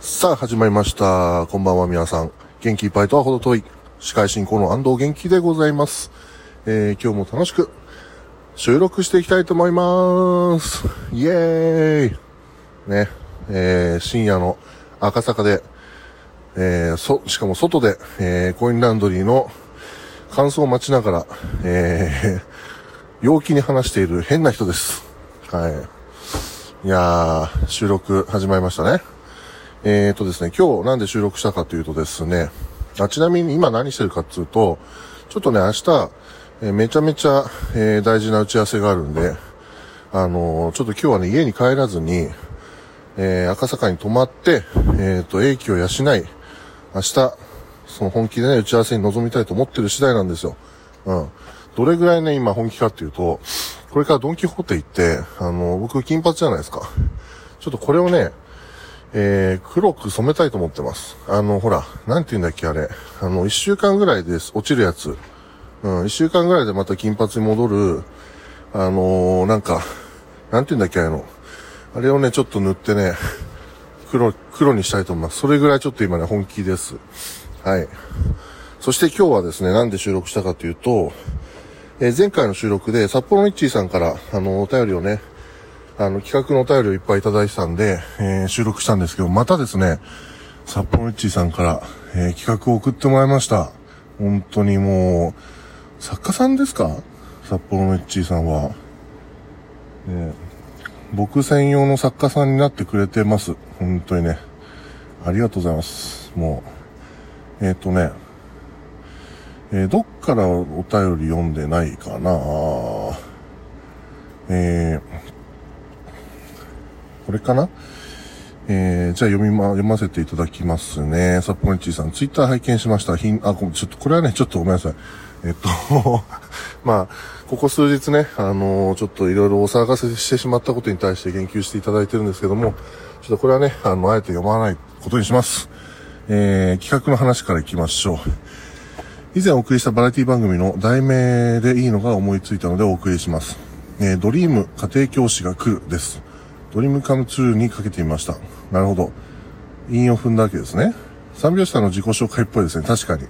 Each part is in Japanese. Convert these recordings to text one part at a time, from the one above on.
さあ、始まりました。こんばんは、皆さん。元気いっぱいとは程遠い、司会進行の安藤元気でございます。えー、今日も楽しく収録していきたいと思います。イエーイね、えー、深夜の赤坂で、えー、そ、しかも外で、えー、コインランドリーの乾燥を待ちながら、えー、陽気に話している変な人です。はい。いやー、収録始まりましたね。えーとですね、今日なんで収録したかというとですね、あちなみに今何してるかっていうと、ちょっとね、明日、えめちゃめちゃ、えー大事な打ち合わせがあるんで、あのーちょっと今日はね、家に帰らずに、えー赤坂に泊まって、えーと、英気を養い、明日、その本気でね、打ち合わせに臨みたいと思ってる次第なんですよ。うん。どれぐらいね、今本気かっていうと、これからドンキホーテ行って、あの僕金髪じゃないですか。ちょっとこれをね、えー、黒く染めたいと思ってます。あの、ほら、なんて言うんだっけ、あれ。あの、一週間ぐらいです、落ちるやつ。うん、一週間ぐらいでまた金髪に戻る、あのー、なんか、なんて言うんだっけ、あの、あれをね、ちょっと塗ってね、黒、黒にしたいと思います。それぐらいちょっと今ね、本気です。はい。そして今日はですね、なんで収録したかというと、えー前回の収録で、札幌のイッチーさんから、あの、お便りをね、あの、企画のお便りをいっぱいいただいてたんで、えー収録したんですけど、またですね、札幌のイッチーさんから、えー企画を送ってもらいました。本当にもう、作家さんですか？札幌のイッチーさんは。ね僕専用の作家さんになってくれてます。本当にね。ありがとうございます。もう、えっ、とね、えーどっからお便り読んでないかなえー、これかな？えー、じゃあ読みま、読ませていただきますね。札幌のちーさん、ツイッター拝見しました。ひん、あ、ちょっと、これはね、ちょっとごめんなさい。えっと、まあ、ここ数日ね、あのーちょっといろいろお騒がせしてしまったことに対して言及していただいてるんですけども、ちょっとこれはね、あの、あえて読まないことにします。えー、企画の話からいきましょう。以前お送りしたバラエティ番組の題名でいいのが思いついたのでお送りします。えードリーム家庭教師が来るです。ドリームカムツーにかけてみました。なるほど。韻を踏んだわけですね。三拍子さんの自己紹介っぽいですね。確かに。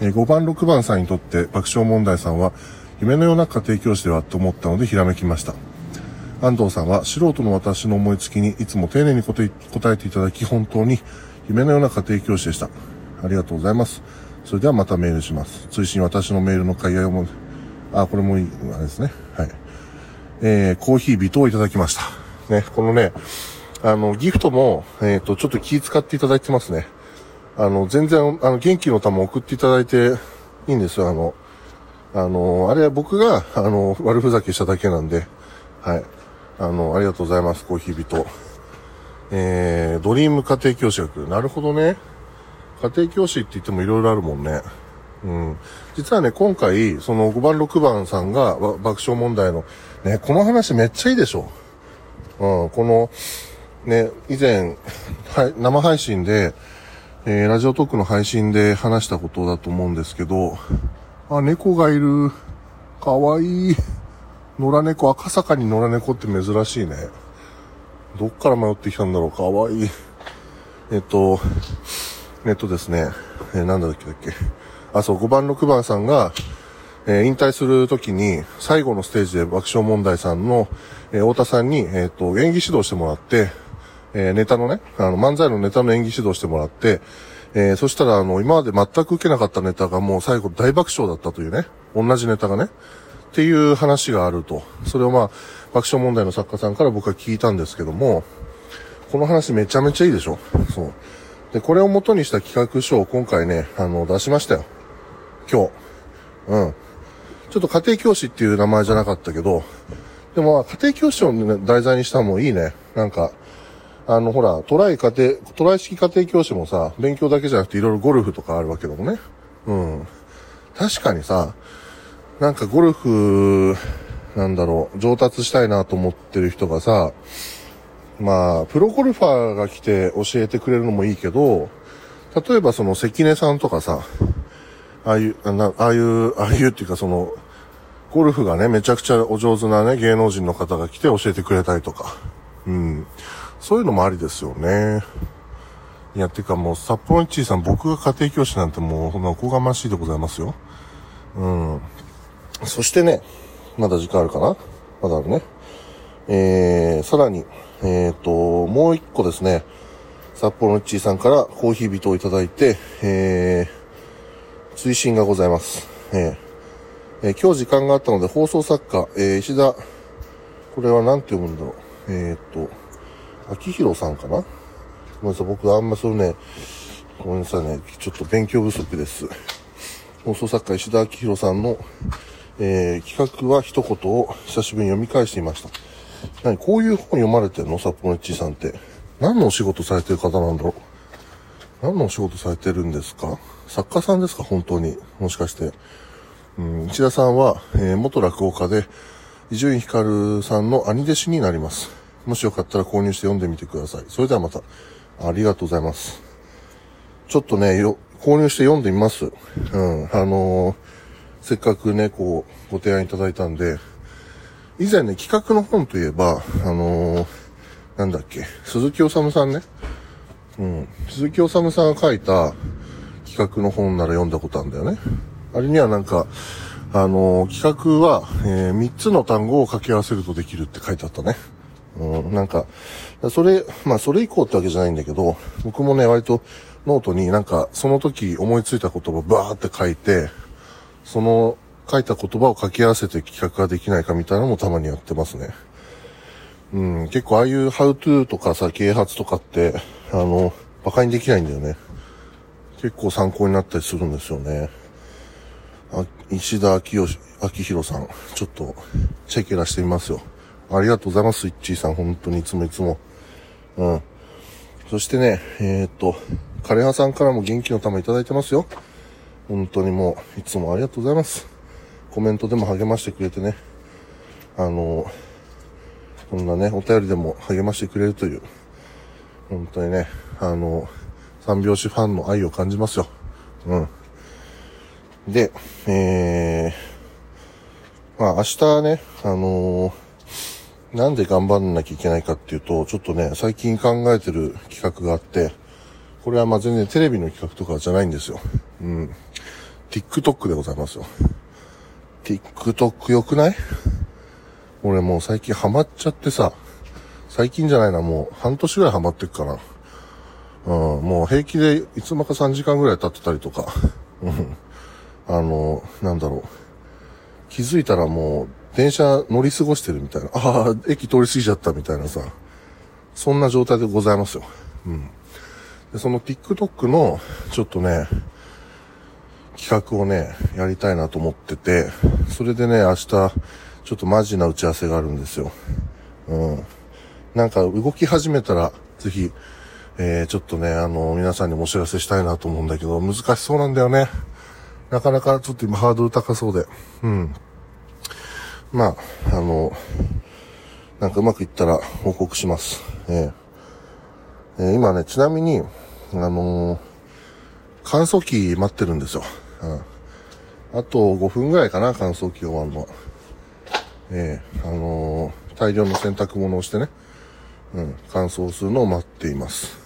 えー5番、6番さんにとって爆笑問題さんは夢のような家庭教師ではと思ったのでひらめきました。安藤さんは素人の私の思いつきにいつも丁寧に答えていただき本当に夢のような家庭教師でした。ありがとうございます。それではまたメールします。追伸私のメールの解読も、あ、これもいい、あれですね。はい。えー、コーヒー微糖をいただきました。ね、このね、あの、ギフトも、えっ、と、ちょっと気使っていただいてますね。あの、全然、あの、元気の玉送っていただいていいんですよ。あの、あの、あれは僕が、あの、悪ふざけしただけなんで、はい。あの、ありがとうございます、コーヒー微糖。えー、ドリーム家庭教師学。なるほどね。家庭教師って言ってもいろいろあるもんね。うん。実はね、今回、その5番、6番さんが爆笑問題の、ね、この話めっちゃいいでしょ。うん、この、ね、以前、はい、生配信で、えー、ラジオトークの配信で話したことだと思うんですけど、あ、猫がいる。かわいい。野良猫、赤坂に野良猫って珍しいね。どっから迷ってきたんだろう、かわいい。えっと、えっとですね、えーなんだっけだっけ。あ、そう、5番、6番さんが、えー引退するときに、最後のステージで爆笑問題さんの、えー太田さんに、えっ、と、演技指導してもらって、えーネタのね、あの、漫才のネタの演技指導してもらって、えーそしたら、あの、今まで全く受けなかったネタがもう最後大爆笑だったというね、同じネタがね、っていう話があると。それをまあ、爆笑問題の作家さんから僕は聞いたんですけども、この話めちゃめちゃいいでしょそう。で、これを元にした企画書を今回ね、あの、出しましたよ。今日。うん。ちょっと家庭教師っていう名前じゃなかったけど、でも家庭教師を、ね、題材にしたのもいいね。なんか、あのほら、トライ家庭、トライ式家庭教師もさ、勉強だけじゃなくていろいろゴルフとかあるわけだもんね。うん。確かにさ、なんかゴルフ、なんだろう、上達したいなと思ってる人がさ、まあ、プロゴルファーが来て教えてくれるのもいいけど、例えばその関根さんとかさ、ああいう、あなああいう、ああいうっていうかその、ゴルフがね、めちゃくちゃお上手なね、芸能人の方が来て教えてくれたりとか。うん。そういうのもありですよね。いや、てかもう、札幌一さん、僕が家庭教師なんてもう、ほんなおこがましいでございますよ。うん。そしてね、まだ時間あるかな？まだあるね。えー、さらに、えっ、ー、と、もう一個ですね、札幌のちーさんからコーヒー人をいただいて、えー、追伸がございます。えー、えー、今日時間があったので放送作家、えー、石田、これは何て読むんだろう。えっ、と、秋広さんかな？ごめんなさい、僕あんまそれね、ごめんなさいね、ちょっと勉強不足です。放送作家石田明宏さんの、えー、企画は一言を久しぶりに読み返していました。何こういう本読まれてるの？札幌のちさんって。何のお仕事されてる方なんだろう？何のお仕事されてるんですか？作家さんですか？本当に。もしかして。うん、石田さんは、えー、元落語家で、伊集院光さんの兄弟子になります。もしよかったら購入して読んでみてください。それではまた。ありがとうございます。ちょっとね、よ、購入して読んでみます。うん。あのー、せっかくね、こう、ご提案いただいたんで、以前ね、企画の本といえば、あのー、なんだっけ、鈴木おさむさんね。うん。鈴木おさむさんが書いた企画の本なら読んだことあるんだよね。あれにはなんか、あのー、企画は、えー、3つの単語を掛け合わせるとできるって書いてあったね。うん、なんか、それ、まあそれ以降ってわけじゃないんだけど、僕もね、割とノートになんかその時思いついた言葉をバーって書いて、その書いた言葉を掛け合わせて企画ができないかみたいなのもたまにやってますね。うん、結構ああいうハウトゥーとかさ、啓発とかって、あの、馬鹿にできないんだよね。結構参考になったりするんですよね。あ石田明義、明宏さん、ちょっと、チェケラしてみますよ。ありがとうございます、イッチーさん。本当にいつもいつも。うん。そしてね、えー、っと、カレハさんからも元気の玉いただいてますよ。本当にもう、いつもありがとうございます。コメントでも励ましてくれてね。あの、こんなね、お便りでも励ましてくれるという、本当にね、あの、三拍子ファンの愛を感じますよ。うん。で、えー、まあ明日ね、あのーなんで頑張んなきゃいけないかっていうと、ちょっとね、最近考えてる企画があって、これはまあ全然テレビの企画とかじゃないんですよ。うん。TikTok でございますよ。TikTok 良くない？俺もう最近ハマっちゃってさ、最近じゃないな、もう半年ぐらいハマってっかな。うん、もう平気でいつまか3時間ぐらい経ってたりとか、うん。あの、なんだろう。気づいたらもう電車乗り過ごしてるみたいな。ああ、駅通り過ぎちゃったみたいなさ。そんな状態でございますよ。うん。で、その TikTok の、ちょっとね、企画をね、やりたいなと思ってて、それでね、明日、ちょっとマジな打ち合わせがあるんですよ。うん。なんか動き始めたら、ぜひ、えー、ちょっとね、あの、皆さんにもお知らせしたいなと思うんだけど、難しそうなんだよね。なかなかちょっと今ハードル高そうで。うん。まあ、あの、なんかうまくいったら報告します。えー、えー、今ね、ちなみに、あのー、乾燥機待ってるんですよ。うん。あと5分ぐらいかな、乾燥機終わるのは。ええー、あのー、大量の洗濯物をしてね、うん、乾燥するのを待っています。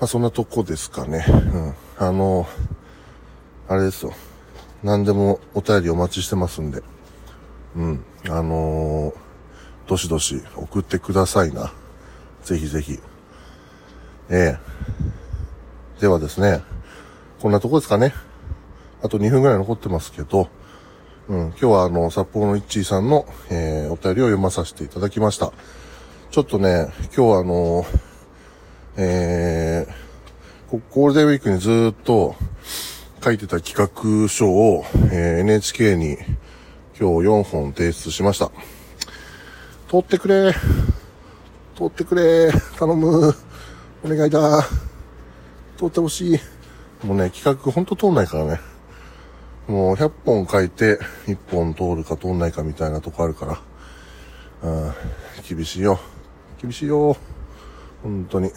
まあ、そんなとこですかね。うん。あのあれですよ。何でもお便りお待ちしてますんで。うん。あの、どしどし送ってくださいな。ぜひぜひ。ええではですね、こんなとこですかね。あと2分ぐらい残ってますけど、うん、今日はあの、札幌のイッチーさんの、えー、お便りを読まさせていただきました。ちょっとね、今日はあの、えー、ゴールデンウィークにずっと書いてた企画書を、えー、NHK に今日4本提出しました。通ってくれ通ってくれ頼むお願いだ通ってほしい。もうね、企画ほんと通んないからね。もう100本書いて1本通るか通んないかみたいなとこあるから。うん、厳しいよ。厳しいよ。本当に。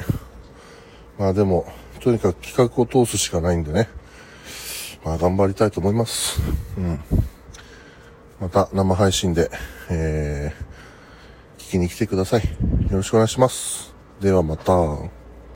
まあでも、とにかく企画を通すしかないんでね。まあ頑張りたいと思います。うん。また生配信で、えー、聞きに来てください。よろしくお願いします。ではまた。